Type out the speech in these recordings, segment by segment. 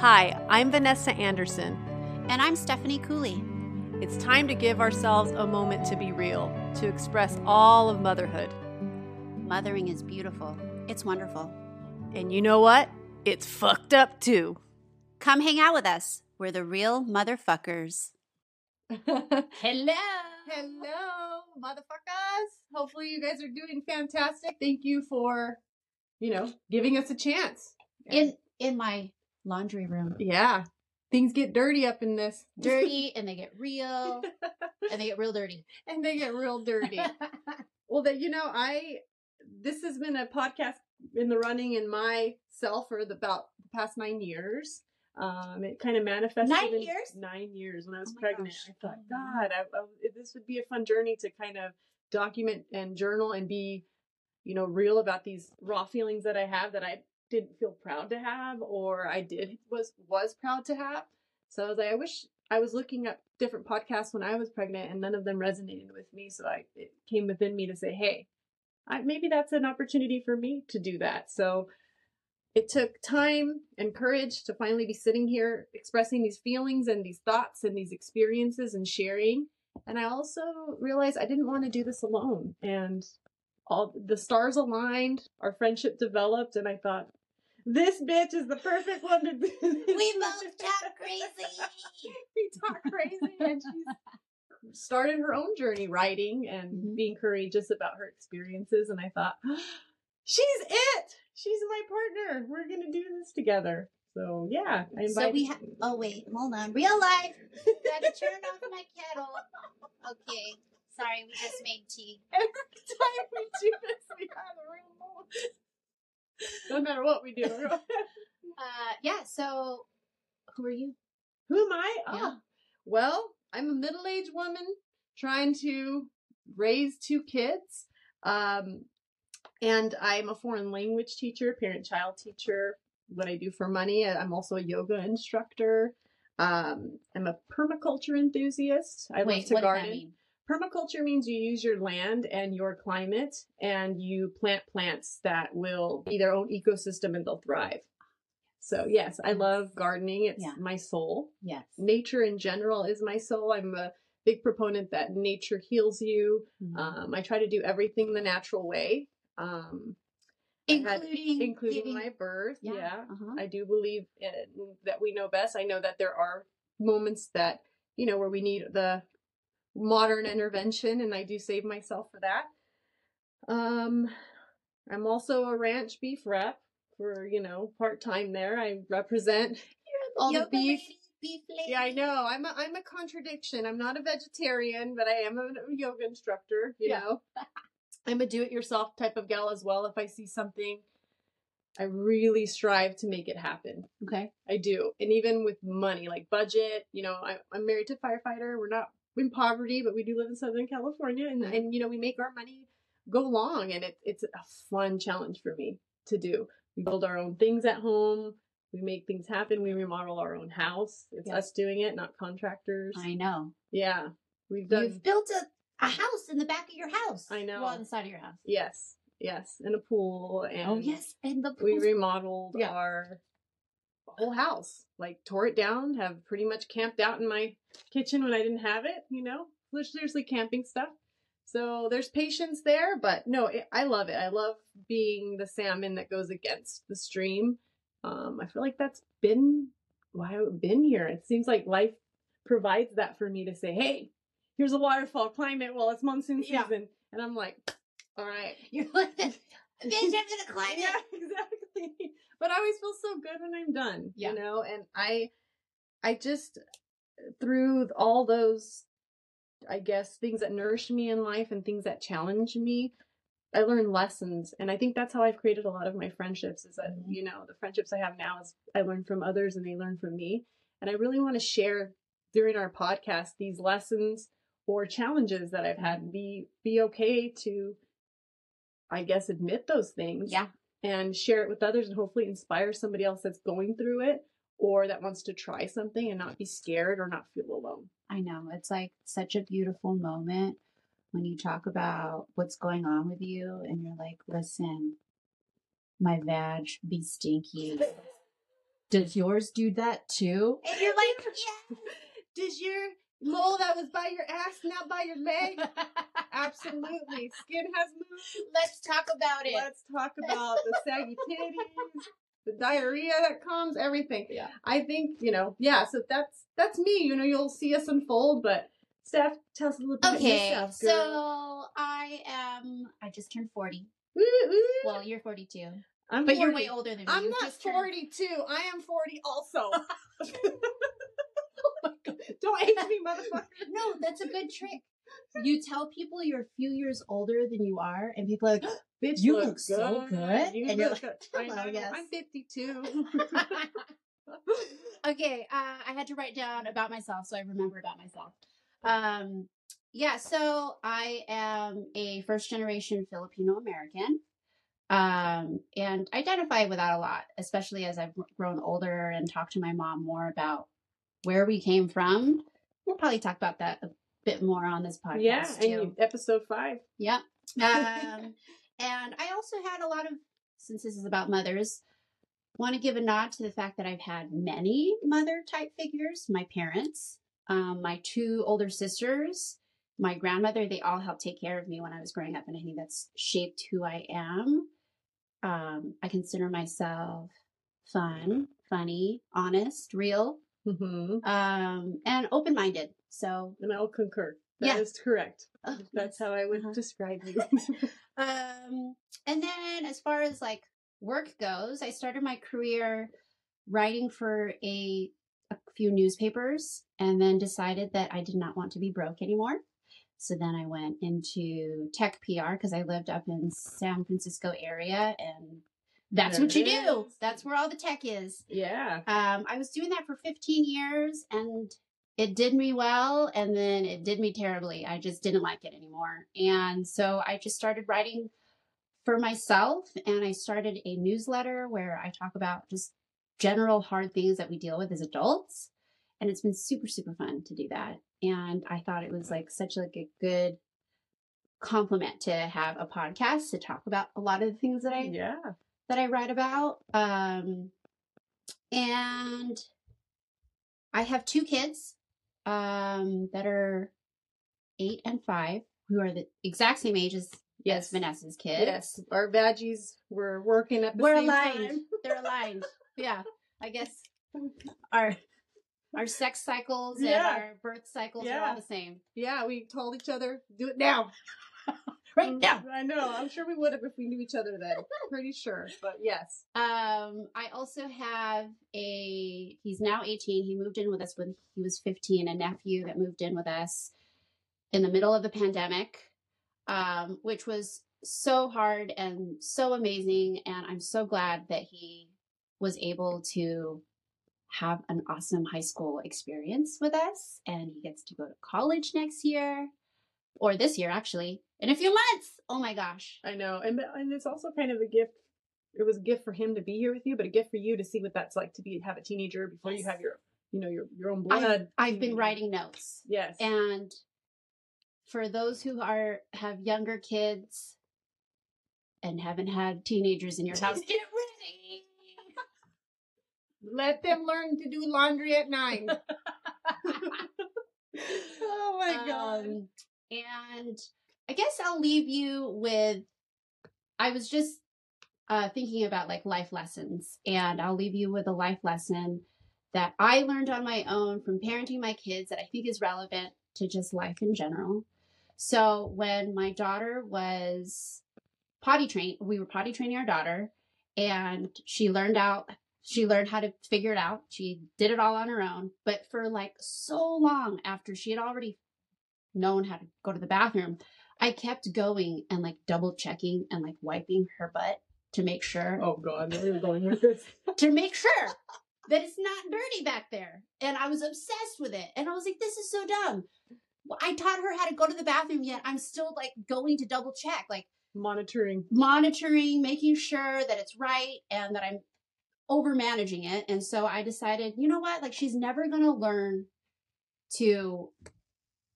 Hi, I'm Vanessa Anderson. And I'm Stephanie Cooley. It's time to give ourselves a moment to be real, to express all of motherhood. Mothering is beautiful, it's wonderful. And you know what? It's fucked up too. Come hang out with us. We're the real motherfuckers. Hello. Hello, motherfuckers. Hopefully, you guys are doing fantastic. Thank you for, you know, giving us a chance. In in my laundry room. Yeah. Things get dirty up in this. Dirty and they get real and they get real dirty. and they get real dirty. well, that you know, I this has been a podcast in the running in myself for the, about the past nine years. Um, it kind of manifested Nine in years? Nine years when I was Oh pregnant. gosh. I thought. God, I, I, this would be a fun journey to kind of document and journal and be, you know, real about these raw feelings that I have that I didn't feel proud to have or I did was was proud to have. So I was like, I wish I was looking up different podcasts when I was pregnant and none of them resonated with me. So I it came within me to say, hey, I, maybe that's an opportunity for me to do that. So it took time and courage to finally be sitting here expressing these feelings and these thoughts and these experiences and sharing. And I also realized I didn't want to do this alone. And all the stars aligned, our friendship developed, and I thought, this bitch is the perfect one to do this. We both talk crazy. we talk crazy, and she's started her own journey writing and Mhm. being courageous about her experiences. And I thought, she's it. She's my partner. We're gonna do this together. So yeah, I invited. So we have oh wait, hold on. Real life. Gotta turn off my kettle. Okay. Sorry, we just made tea. Every time we do this, we have a real moment. No matter what we do. Uh yeah, so who are you? Who am I? Yeah. Ah, well, I'm a middle-aged woman trying to raise two kids. Um, and I'm a foreign language teacher, parent-child teacher. What I do for money, I'm also a yoga instructor. Um, I'm a permaculture enthusiast. I love to what garden. does that mean? Permaculture means you use your land and your climate and you plant plants that will be their own ecosystem and they'll thrive. So, yes, I love gardening. It's Yeah. my soul. Yes. Nature in general is my soul. I'm a big proponent that nature heals you. Mhm. Um, I try to do everything the natural way, um, I had- including including giving- my birth. Yeah. yeah. Uh-huh. I do believe in, that we know best. I know that there are moments that, you know, where we need the modern intervention, and I do save myself for that. Um, I'm also a ranch beef rep for, you know, part time there. I represent all the beef. lady, beef lady. Yeah, I know. I'm a, I'm a contradiction. I'm not a vegetarian, but I am a yoga instructor, you Yeah. know. I'm a do it yourself type of gal as well. If I see something, I really strive to make it happen. Okay. I do. And even with money, like budget, you know, I, I'm married to a firefighter. We're not in poverty, but we do live in Southern California. And, and you know, we make our money go long. And it, it's a fun challenge for me to do. We build our own things at home. We make things happen. We remodel our own house. It's Yeah. us doing it, not contractors. I know. yeah. We've done. You've built a, a house in the back of your house. I know. Well, on the side of your house. yes. Yes. And a pool. Oh, and oh yes, and the pool. we remodeled Yeah. our whole house like tore it down have pretty much camped out in my kitchen when i didn't have it you know? There's seriously camping stuff. So there's patience there but no it, i love it. I love being the salmon that goes against the stream. Um i feel like that's been why i've been here. It seems like life provides that for me to say hey here's a waterfall climb it while it's monsoon Yeah. season. And i'm like all right. You're like, bitch, I'm gonna climb it. yeah, exactly. But I always feel so good when I'm done, Yeah. you know, and I I just through all those I guess things that nourish me in life and things that challenge me, I learn lessons and I think that's how I've created a lot of my friendships is that, Mhm. you know, the friendships I have now is I learn from others and they learn from me. And I really want to share during our podcast these lessons or challenges that I've had. Be be okay to I guess admit those things Yeah. And share it with others and hopefully inspire somebody else that's going through it or that wants to try something and not be scared or not feel alone. I know. It's like such a beautiful moment when you talk about what's going on with you and you're like, listen, my vag be stinky. Does yours do that too? And you're like, yeah. Does your mole that was by your ass now by your leg? Absolutely. Skin has moved. Let's talk about it. Let's talk about the saggy titties, the diarrhea that comes, everything. Yeah. I think, you know, yeah, so that's that's me. You know, you'll see us unfold, but Steph, tell us a little bit Okay, about yourself, girl. so I am. I just turned forty. Woo, woo. Well, you're forty-two, I'm but you're way older than me. I'm You not just turned- 42. I am 40 also. Don't age me, motherfucker. No, that's a good trick. You tell people you're a few years older than you are, and people are like, Bitch, You look so good. You And you're look good. I know, yes. I'm 52. okay, uh, I had to write down about myself so I remember about myself. Um, yeah, so I am a first generation Filipino American. Um, and identify with that a lot, especially as I've grown older and talked to my mom more about where we came from. We'll probably talk about that a bit more on this podcast yeah, and episode five. Yep. Um, and I also had a lot of, since this is about mothers, want to give a nod to the fact that I've had many mother type figures. My parents, um, my two older sisters, my grandmother, they all helped take care of me when I was growing up. And I think that's shaped who I am. Um, I consider myself fun, funny, honest, real, Mm-hmm. um, and open minded. So, And I'll concur. That is Yeah. correct. oh, That's how I would Uh-huh. describe you. Um, and then as far as like work goes, I started my career writing for a a few newspapers and then decided that I did not want to be broke anymore. So then I went into tech PR because I lived up in San Francisco area and that's There what you it do. That's where all the tech is. yeah. Um, I was doing that for 15 years and it did me well and then it did me terribly. I just didn't like it anymore. And so I just started writing for myself and I started a newsletter where I talk about just general hard things that we deal with as adults. And it's been super, super fun to do that. And I thought it was like such like a good complement to have a podcast to talk about a lot of the things that I Yeah. That I write about. Um, and I have two kids um, that are eight and five, who are the exact same age as, Yes. as Vanessa's kids. Yes. Our badgies were working at the We're same aligned. time. They're aligned. yeah, I guess our our sex cycles Yeah. and our birth cycles are all the same. Yeah, we told each other, do it now. Right now. I know. I'm sure we would have if we knew each other then. Pretty sure. But yes. Um, I also have a. He's now 18. He moved in with us when he was 15. A nephew that moved in with us in the middle of the pandemic, um, which was so hard and so amazing. And I'm so glad that he was able to have an awesome high school experience with us. And he gets to go to college next year, or this year actually, in a few months. Oh my gosh. I know. And and it's also kind of a gift. It was a gift for him to be here with you, but a gift for you to see what that's like to be have a teenager before you have your you know your your own I've- I've been writing notes. Yes. And for those who are have younger kids and haven't had teenagers in your house, get ready. Let them learn to do laundry at nine. oh my god. Um, and I guess I'll leave you with I was just uh, thinking about like life lessons, and I'll leave you with a life lesson that I learned on my own from parenting my kids that I think is relevant to just life in general. So when my daughter was potty trained, we were potty training our daughter, and she learned out. She learned how to figure it out. She did it all on her own. But for like so long after she had already known how to go to the bathroom, I kept going and like double checking and like wiping her butt to make sure Oh god, where are going with this? to make sure that it's not dirty back there. And I was obsessed with it. And I was like, this is so dumb. I taught her how to go to the bathroom, yet I'm still like going to double check, like Monitoring. monitoring, making sure that it's right and that I'm over managing it. And so I decided, you know what? Like, she's never going to learn to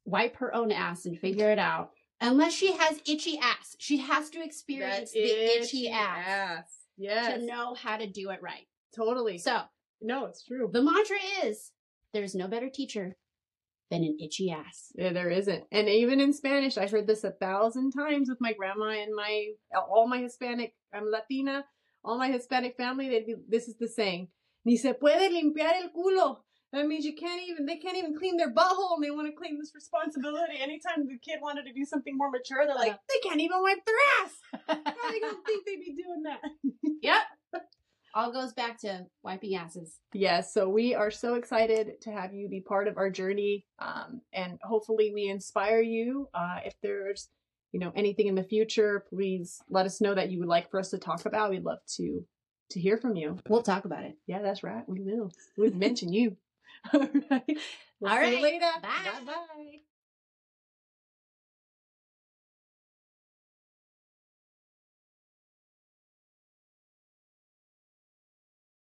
wipe her own ass and figure it out unless she has itchy ass. She has to experience That the itchy itchy ass Yes. to know how to do it right. Totally. So No, it's true. The mantra is there's no better teacher than an itchy ass. Yeah, there isn't. And even in Spanish, I heard this a thousand times with my grandma and my all my Hispanic. I'm Latina. All my Hispanic family. They be this is the saying. Ni se puede limpiar el culo. That means you can't even. They can't even clean their butthole, and they want to claim this responsibility. Anytime the kid wanted to do something more mature, they're like, they can't even wipe their ass. How they gonna think they'd be doing that? yep. All goes back to wiping asses. Yes, so we are so excited to have you be part of our journey, um, and hopefully we inspire you. Uh, if there's, you know, anything in the future, please let us know that you would like for us to talk about. We'd love to to hear from you. We'll talk about it. Yeah, that's right. We will. We'd mention you. All right. We'll All see you right. later. Bye. Bye.